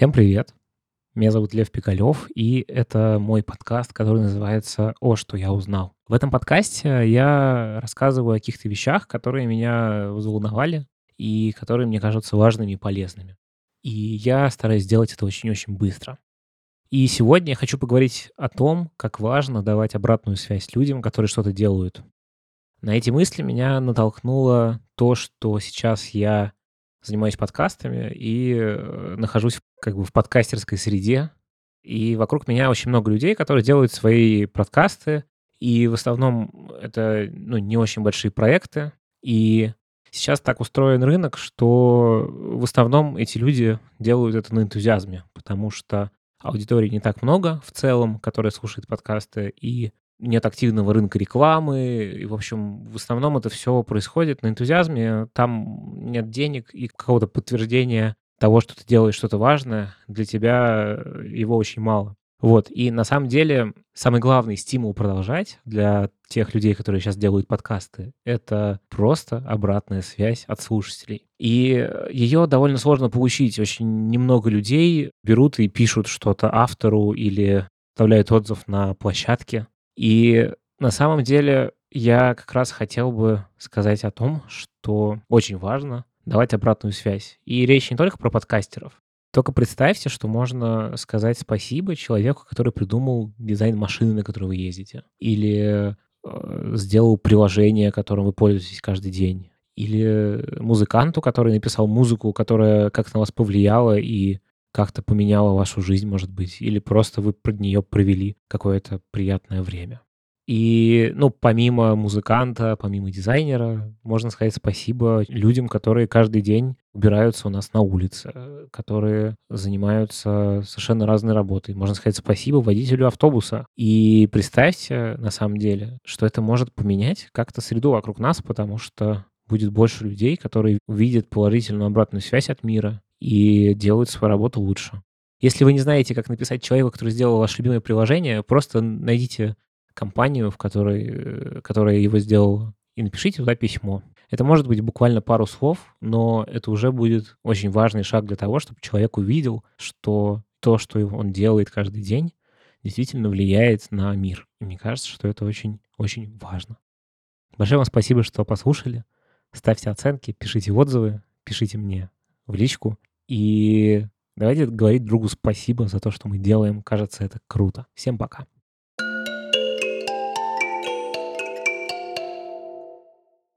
Всем привет! Меня зовут Лев Пикалев, и это мой подкаст, который называется «О, что я узнал». В этом подкасте я рассказываю о каких-то вещах, которые меня взволновали и которые мне кажутся важными и полезными. И я стараюсь сделать это очень-очень быстро. И сегодня я хочу поговорить о том, как важно давать обратную связь людям, которые что-то делают. На эти мысли меня натолкнуло то, что сейчас я занимаюсь подкастами и э, нахожусь как бы в подкастерской среде. И вокруг меня очень много людей, которые делают свои подкасты. И в основном это ну, не очень большие проекты. И сейчас так устроен рынок, что в основном эти люди делают это на энтузиазме, потому что аудитории не так много в целом, которая слушает подкасты, и нет активного рынка рекламы. И, в общем, в основном это все происходит на энтузиазме. Там нет денег и какого-то подтверждения того, что ты делаешь что-то важное, для тебя э, его очень мало. Вот, и на самом деле самый главный стимул продолжать для тех людей, которые сейчас делают подкасты, это просто обратная связь от слушателей. И ее довольно сложно получить. Очень немного людей берут и пишут что-то автору или оставляют отзыв на площадке. И на самом деле я как раз хотел бы сказать о том, что очень важно давать обратную связь. И речь не только про подкастеров. Только представьте, что можно сказать спасибо человеку, который придумал дизайн машины, на которой вы ездите. Или э, сделал приложение, которым вы пользуетесь каждый день. Или музыканту, который написал музыку, которая как-то на вас повлияла и как-то поменяла вашу жизнь, может быть, или просто вы под нее провели какое-то приятное время. И, ну, помимо музыканта, помимо дизайнера, можно сказать спасибо людям, которые каждый день убираются у нас на улице, которые занимаются совершенно разной работой. Можно сказать спасибо водителю автобуса. И представьте, на самом деле, что это может поменять как-то среду вокруг нас, потому что будет больше людей, которые увидят положительную обратную связь от мира, и делают свою работу лучше. Если вы не знаете, как написать человеку, который сделал ваше любимое приложение, просто найдите компанию, в которой, э, которая его сделала, и напишите туда письмо. Это может быть буквально пару слов, но это уже будет очень важный шаг для того, чтобы человек увидел, что то, что он делает каждый день, действительно влияет на мир. И мне кажется, что это очень-очень важно. Большое вам спасибо, что послушали. Ставьте оценки, пишите отзывы, пишите мне в личку. И давайте говорить другу спасибо за то, что мы делаем. Кажется, это круто. Всем пока.